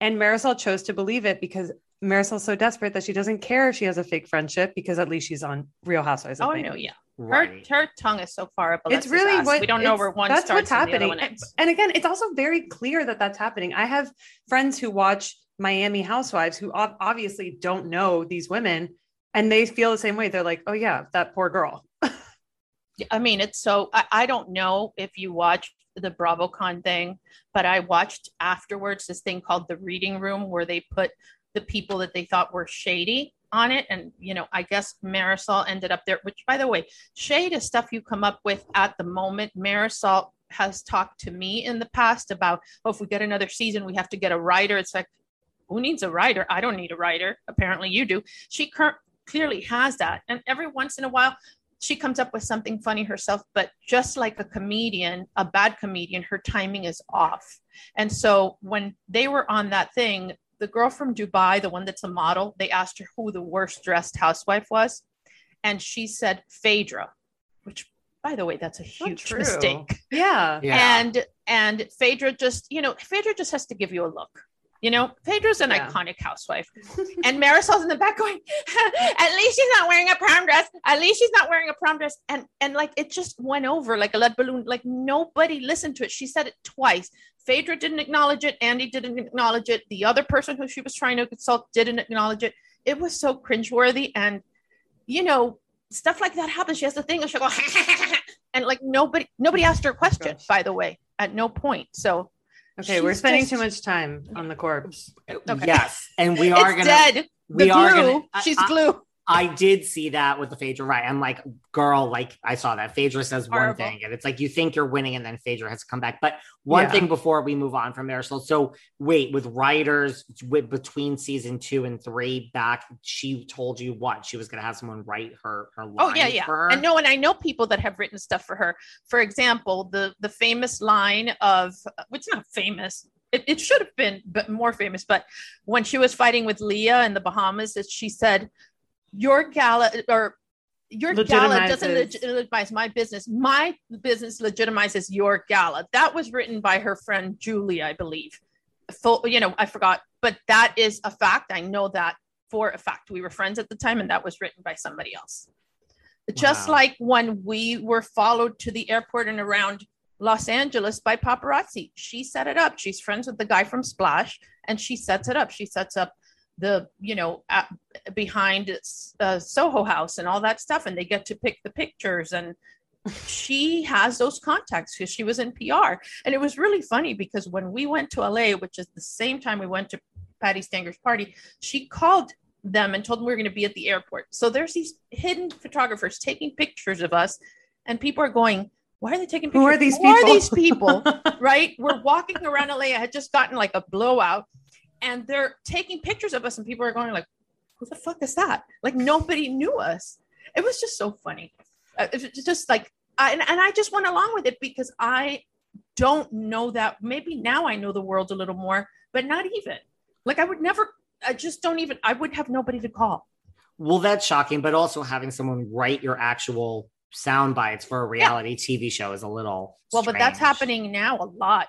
Speaker 2: and Marysol chose to believe it because Marysol's so desperate that she doesn't care if she has a fake friendship because at least she's on Real Housewives. of
Speaker 3: Oh
Speaker 2: Miami.
Speaker 3: no, yeah. Her
Speaker 1: Right.
Speaker 3: her tongue is so far up.
Speaker 2: It's really
Speaker 3: ass.
Speaker 2: what
Speaker 3: we don't know where one
Speaker 2: that's
Speaker 3: starts
Speaker 2: what's
Speaker 3: and
Speaker 2: happening.
Speaker 3: one
Speaker 2: And, and again, it's also very clear that that's happening. I have friends who watch Miami Housewives who obviously don't know these women, and they feel the same way. They're like, "Oh yeah, that poor girl."
Speaker 3: I mean, it's so I, I don't know if you watched the BravoCon thing, but I watched afterwards this thing called the reading room where they put the people that they thought were shady on it. And, you know, I guess Marysol ended up there, which by the way, shade is stuff you come up with at the moment. Marysol has talked to me in the past about, oh, if we get another season, we have to get a writer. It's like, who needs a writer? I don't need a writer. Apparently you do. She cur- clearly has that. And every once in a while, she comes up with something funny herself, but just like a comedian, a bad comedian, her timing is off. And so when they were on that thing, the girl from Dubai, the one that's a model, they asked her who the worst dressed housewife was. And she said Phaedra, which by the way, that's a
Speaker 2: oh,
Speaker 3: huge mistake.
Speaker 2: Yeah.
Speaker 1: Yeah.
Speaker 3: And and Phaedra just, you know, Phaedra just has to give you a look. You know, Phaedra's an
Speaker 2: Yeah.
Speaker 3: iconic housewife. and Marysol's in the back going, at least she's not wearing a prom dress. At least she's not wearing a prom dress. And and like it just went over like a lead balloon. Like nobody listened to it. She said it twice. Phaedra didn't acknowledge it. Andy didn't acknowledge it. The other person who she was trying to consult didn't acknowledge it. It was so cringeworthy. And you know, stuff like that happens. She has the thing and she'll go, and like nobody nobody asked her a question,
Speaker 2: Gosh.
Speaker 3: by the way, at no point. So
Speaker 2: Okay, we're spending
Speaker 3: just-
Speaker 2: too much time on the corpse.
Speaker 3: Uh, okay.
Speaker 1: Yes, and we are
Speaker 3: it's
Speaker 1: gonna.
Speaker 3: dead.
Speaker 1: We
Speaker 3: the
Speaker 1: are
Speaker 3: glue.
Speaker 1: gonna. I-
Speaker 3: She's
Speaker 1: I-
Speaker 3: glue.
Speaker 1: I did see that with the Phaedra, right? I'm like, girl, like I saw that. Phaedra says one thing, and it's like you think you're winning, and then Phaedra has to come back. But one
Speaker 2: Yeah.
Speaker 1: thing before we move on from Marysol. So wait, with writers with between season two and three back, she told you what she was gonna have someone write her her
Speaker 3: Oh yeah, yeah.
Speaker 1: for her.
Speaker 3: And no, and I know people that have written stuff for her. For example, the the famous line of which not famous. It, it should have been but more famous, but when she was fighting with Lea in the Bahamas, that she said, Your gala or your gala doesn't legitimize my business. My business legitimizes your gala. That was written by her friend Julie, I believe. Full, you know, I forgot, but that is a fact. I know that for a fact. We were friends at the time, and that was written by somebody else. Just like when we were followed to the airport and around Los Angeles by paparazzi. She set it up. She's friends with the guy from Splash, and she sets it up. She sets up the, you know, behind uh, Soho House and all that stuff, and they get to pick the pictures. And she has those contacts because she was in PR. And it was really funny because when we went to LA, which is the same time we went to Patti Stanger's party, she called them and told them we were going to be at the airport. So there's these hidden photographers taking pictures of us, and people are going, "Why are they taking pictures?
Speaker 2: Who are these
Speaker 3: Who are these people?" right? We're walking around LA. I had just gotten like a blowout, and they're taking pictures of us, and people are going like, "Who the fuck is that?" Like nobody knew us. It was just so funny. Uh, it's just like, I, and, and I just went along with it because I don't know that. Maybe now I know the world a little more, but not even. Like I would never. I just don't even. I would have nobody to call.
Speaker 1: well, that's shocking, but also having someone write your actual sound bites for a reality TV show is a little
Speaker 3: Well, but that's happening now a lot.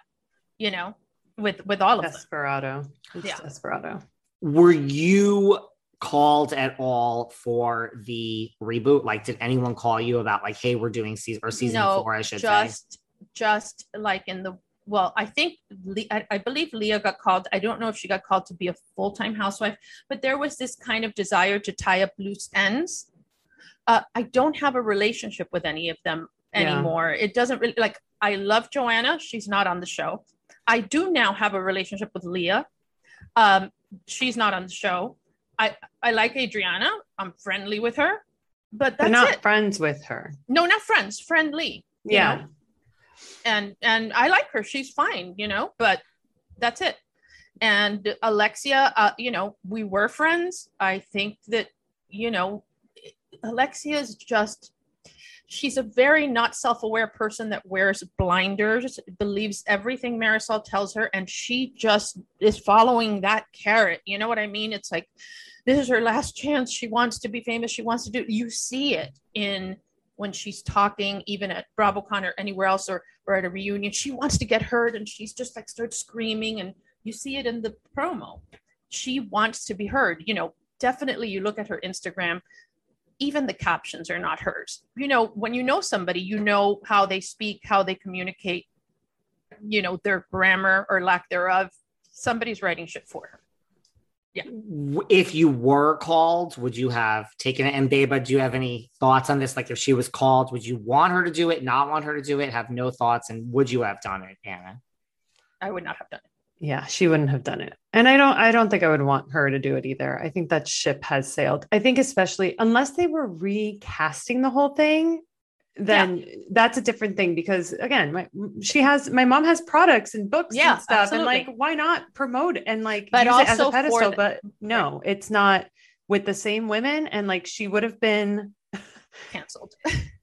Speaker 3: You know, with with all of them.
Speaker 2: Desperado. It's
Speaker 3: Yeah.
Speaker 2: Desperado.
Speaker 1: Were you called at all for the reboot? Like, did anyone call you about like, hey, we're doing season or season
Speaker 3: No,
Speaker 1: four? I should say.
Speaker 3: just just like in the well i think Le- I, I believe lea got called i don't know if she got called to be a full-time housewife but there was this kind of desire to tie up loose ends uh, i don't have a relationship with any of them
Speaker 2: Yeah.
Speaker 3: anymore it doesn't really like i love joanna she's not on the show i do now have a relationship with lea um, she's not on the show i i like adriana i'm friendly with her but that's
Speaker 2: not
Speaker 3: it
Speaker 2: friends with her.
Speaker 3: no not friends friendly you
Speaker 2: Yeah.
Speaker 3: know? and and I like her. She's fine, you know, but that's it. And Alexia, uh, you know, we were friends. I think that, you know, Alexia is just she's a very not self-aware person that wears blinders, believes everything Marysol tells her, and she just is following that carrot. You know what I mean? It's like this is her last chance. She wants to be famous. She wants to do. You see it in when she's talking, even at BravoCon or anywhere else, or or at a reunion. She wants to get heard, and she's just like starts screaming, and you see it in the promo. She wants to be heard. You know, definitely. You look at her Instagram. Even the captions are not hers. You know, when you know somebody, you know how they speak, how they communicate. You know their grammar or lack thereof. Somebody's writing shit for her.
Speaker 1: Yeah. If you were called, would you have taken it? And Beba, do you have any thoughts on this? Like, if she was called, would you want her to do it? Not want her to do it? Have no thoughts? And would you have done it, Anna?
Speaker 3: I would not have done it.
Speaker 2: Yeah, she wouldn't have done it. And I don't I don't think I would want her to do it either. I think that ship has sailed. I think especially unless they were recasting the whole thing, then that's a different thing because again, my she has my mom has products and books
Speaker 3: Yeah,
Speaker 2: and stuff
Speaker 3: absolutely.
Speaker 2: and like why not promote and like
Speaker 3: But
Speaker 2: use it as
Speaker 3: also
Speaker 2: a pedestal
Speaker 3: the-
Speaker 2: but no, it's not with the same women and like she would have been
Speaker 3: Canceled.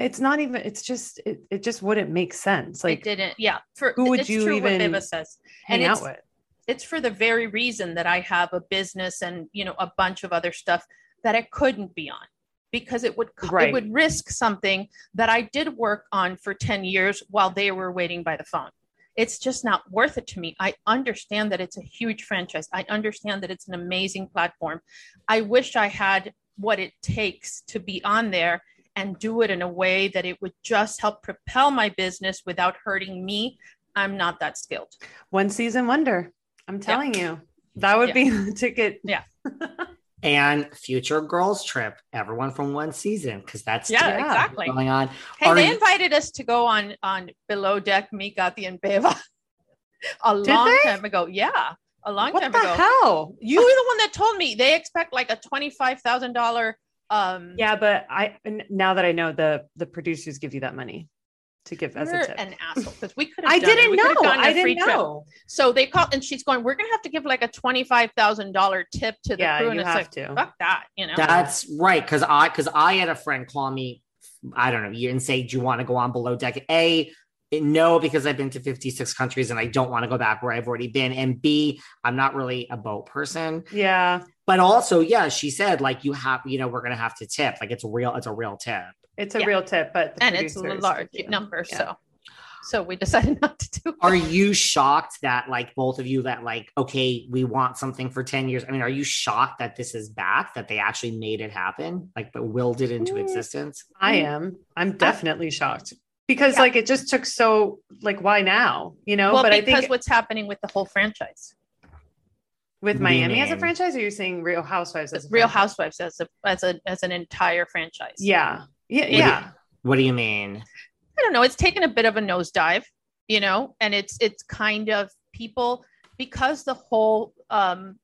Speaker 2: it's not even it's just it, it just wouldn't make sense like it
Speaker 3: didn't. Yeah. For
Speaker 2: who would
Speaker 3: it's
Speaker 2: you
Speaker 3: true
Speaker 2: even
Speaker 3: what says.
Speaker 2: hang
Speaker 3: and
Speaker 2: out
Speaker 3: it's-
Speaker 2: with
Speaker 3: it's for the very reason that I have a business and you know a bunch of other stuff that I couldn't be on because it would
Speaker 2: Right.
Speaker 3: it would risk something that I did work on for 10 years while they were waiting by the phone. it's just not worth it to me. I understand that it's a huge franchise. I understand that it's an amazing platform. I wish I had what it takes to be on there and do it in a way that it would just help propel my business without hurting me. I'm not that skilled.
Speaker 2: One season wonder. I'm telling yeah. you, that would yeah. be the ticket.
Speaker 3: Yeah.
Speaker 1: and future girls trip everyone from one season because that's
Speaker 3: yeah exactly
Speaker 1: going on
Speaker 3: hey Are they you- invited us to go on on below deck me Kathy and Beba a Did long they? time ago yeah a long
Speaker 2: what
Speaker 3: time
Speaker 2: the
Speaker 3: ago
Speaker 2: hell
Speaker 3: you were the one that told me they expect like a $25000 um
Speaker 2: yeah but i now that i know the the producers give you that money to give as a tip.
Speaker 3: an asshole because we could have.
Speaker 2: I didn't know. I didn't know.
Speaker 3: Trip. So they called, and she's going. We're gonna have to give like a twenty five thousand dollar tip to the
Speaker 2: yeah,
Speaker 3: crew. And
Speaker 2: you
Speaker 3: it's
Speaker 2: have
Speaker 3: like,
Speaker 2: to.
Speaker 3: fuck that. You know.
Speaker 1: That's right. Because I because I had a friend call me. I don't know. You and say, do you want to go on below deck? A no, because I've been to 56 countries and I don't want to go back where I've already been. And B, I'm not really a boat person.
Speaker 2: Yeah.
Speaker 1: But also, yeah, she said like you have, you know, we're gonna have to tip. Like it's a real, it's a real tip.
Speaker 2: It's a yeah. real tip, but
Speaker 3: and it's a large number. Yeah. So so we decided not to do it.
Speaker 1: Are you shocked that like both of you that like okay, we want something for 10 years? I mean, are you shocked that this is back that they actually made it happen? Like but willed it into mm, existence?
Speaker 2: I am. I'm definitely shocked. Because yeah. like it just took so like why now? You know,
Speaker 3: well,
Speaker 2: but
Speaker 3: because
Speaker 2: I think
Speaker 3: what's happening with the whole franchise.
Speaker 2: With Miami as a franchise, or you're saying Real Housewives as a
Speaker 3: Real
Speaker 2: franchise?
Speaker 3: Housewives as a as a as an entire franchise?
Speaker 2: Yeah. Yeah.
Speaker 1: What
Speaker 2: yeah.
Speaker 1: Do you, what do you mean?
Speaker 3: I don't know, it's taken a bit of a nosedive, you know, and it's it's kind of people because the whole um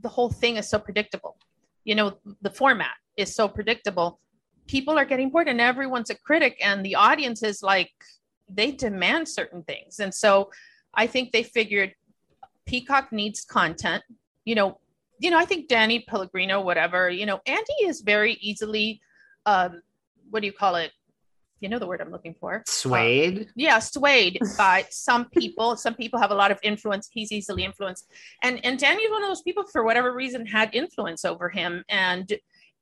Speaker 3: the whole thing is so predictable. You know, the format is so predictable. People are getting bored and everyone's a critic and the audience is like they demand certain things. And so I think they figured Peacock needs content. You know, you know, I think Danny Pellegrino, whatever, you know, Andy is very easily um, what do you call it? you know the word I'm looking for.
Speaker 1: Swayed.
Speaker 3: Uh, yeah, swayed by some people. Some people have a lot of influence. He's easily influenced, and and Danny's one of those people for whatever reason had influence over him. And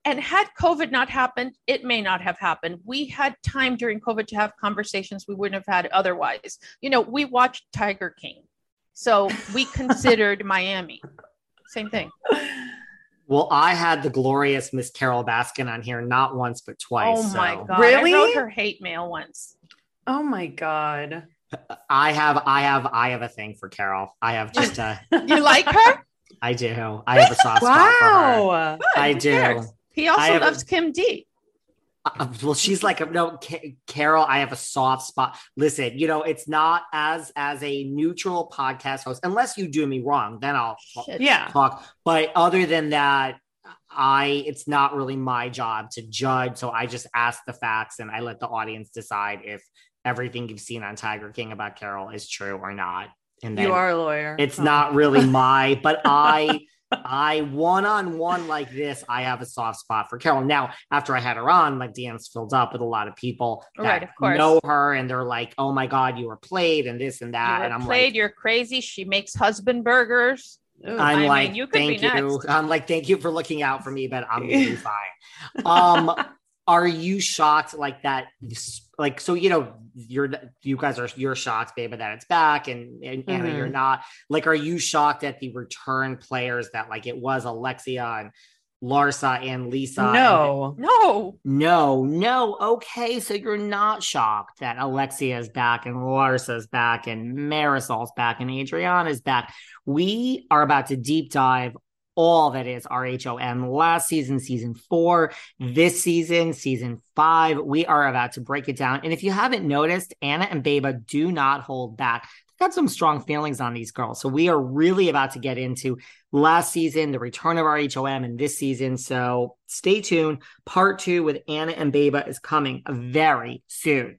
Speaker 3: and had COVID not happened, it may not have happened. We had time during COVID to have conversations we wouldn't have had otherwise. You know, we watched Tiger King, so we considered Miami. Same thing.
Speaker 1: Well, I had the glorious Miss Carole Baskin on here not once but twice.
Speaker 3: Oh my
Speaker 1: so.
Speaker 3: god!
Speaker 2: Really?
Speaker 3: I wrote her hate mail once.
Speaker 2: Oh my god!
Speaker 1: I have, I have, I have a thing for Carole. I have just a.
Speaker 3: you like her?
Speaker 1: I do. I have a soft spot for her. I do.
Speaker 3: He also loves a, Kim D.
Speaker 1: Uh, well, she's like a, no, Carole. I have a soft spot. Listen, you know, it's not as as a neutral podcast host, unless you do me wrong, then I'll
Speaker 3: Shit.
Speaker 2: yeah
Speaker 1: talk. But other than that, I it's not really my job to judge. So I just ask the facts and I let the audience decide if everything you've seen on Tiger King about Carole is true or not. And then
Speaker 2: you are a lawyer.
Speaker 1: It's not really my, but I. I one on one like this, I have a soft spot for Carole. Now, after I had her on, my DMs filled up with a lot of people that
Speaker 3: right, of course.
Speaker 1: know her, and they're like, "Oh my god, you were played," and this and that. and I'm
Speaker 3: played.
Speaker 1: like,
Speaker 3: "You're crazy." She makes husband burgers.
Speaker 1: Ooh, I'm I like, mean, you thank you. Next. I'm like, thank you for looking out for me, but I'm gonna be fine. Um, are you shocked like that? Like, so you know, you're you guys are you're shocked, baby, that it's back, and, and mm-hmm. Anna, you're not. Like, are you shocked at the return players that like it was Alexia and Larsa and Lisa?
Speaker 2: No,
Speaker 3: and, no,
Speaker 1: no, no. Okay, so you're not shocked that Alexia is back and Larsa's back and Marysol's back and Adriana's back. We are about to deep dive all that is RHOM last season, season four, this season, season five. We are about to break it down. And if you haven't noticed, Anna and Beba do not hold back. They've got some strong feelings on these girls. So we are really about to get into last season, the return of RHOM, and this season. So stay tuned. Part two with Anna and Beba is coming very soon.